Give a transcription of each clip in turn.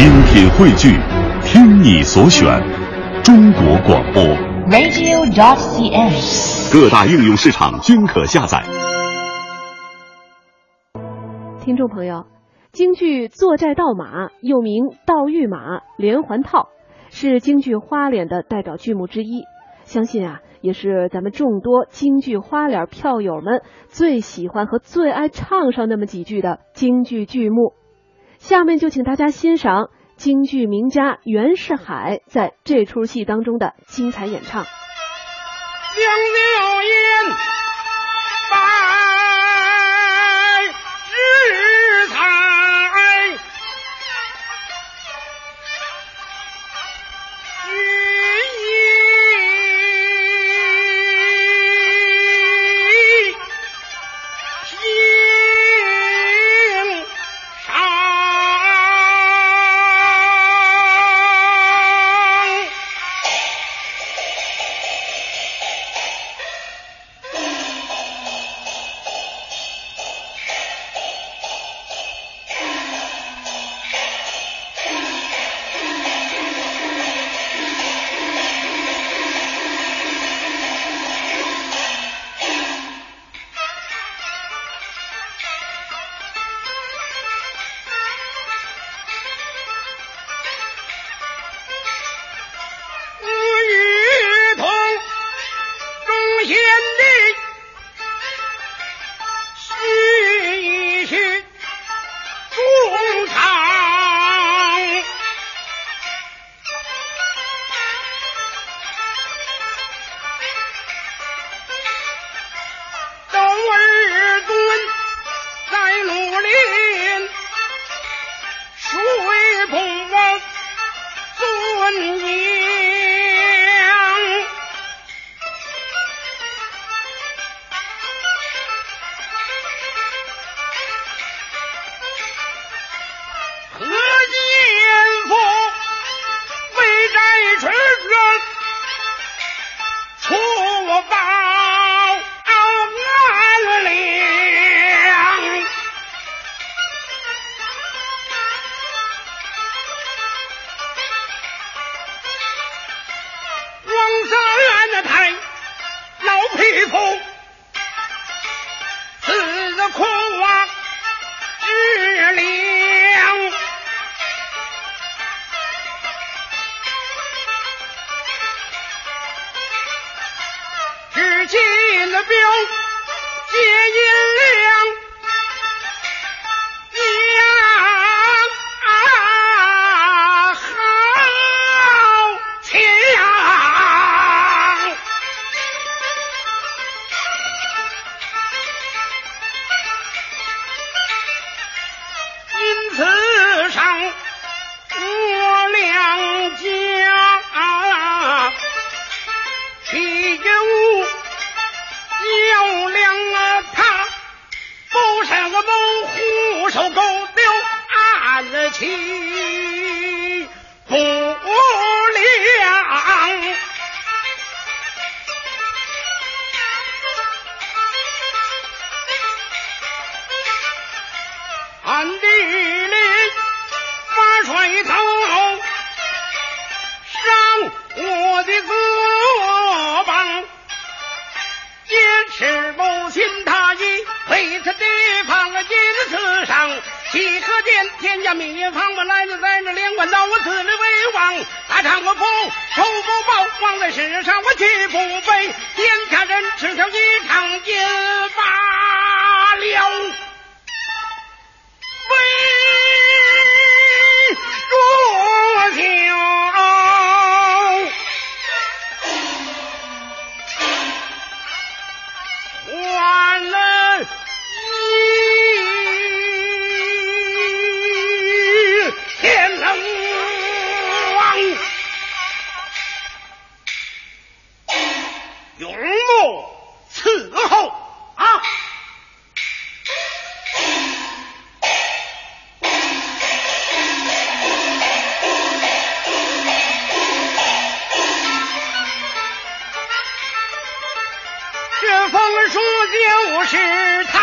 精品汇聚，听你所选，中国广播。radio.cn。各大应用市场均可下载。听众朋友，京剧《坐寨盗马》又名《盗御马》《连环套》，是京剧花脸的代表剧目之一。相信啊，也是咱们众多京剧花脸票友们最喜欢和最爱唱上那么几句的京剧剧目。下面就请大家欣赏京剧名家袁世海在这出戏当中的精彩演唱。江流烟，岂可见天下民方我来自在这连环刀，我自立为王，大丈夫仇不报，放在世上我岂不悲？天下人耻笑一场也罢了。为若笑，封书就是他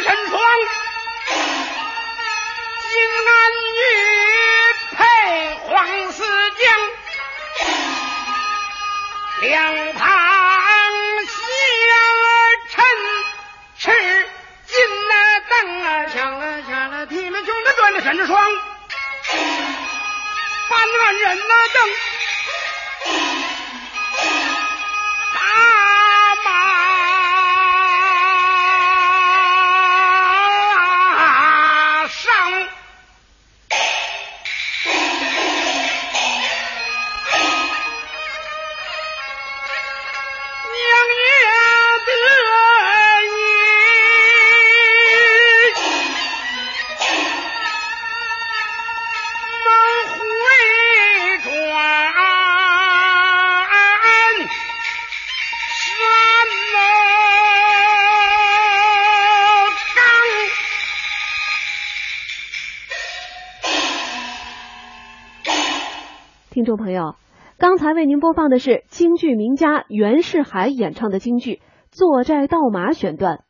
神霜金安玉佩黄四将两旁喜呀衬赤金灯啊抢了抢了提了就那端了神霜办万人呐众朋友，刚才为您播放的是京剧名家袁世海演唱的京剧《坐寨盗马》选段。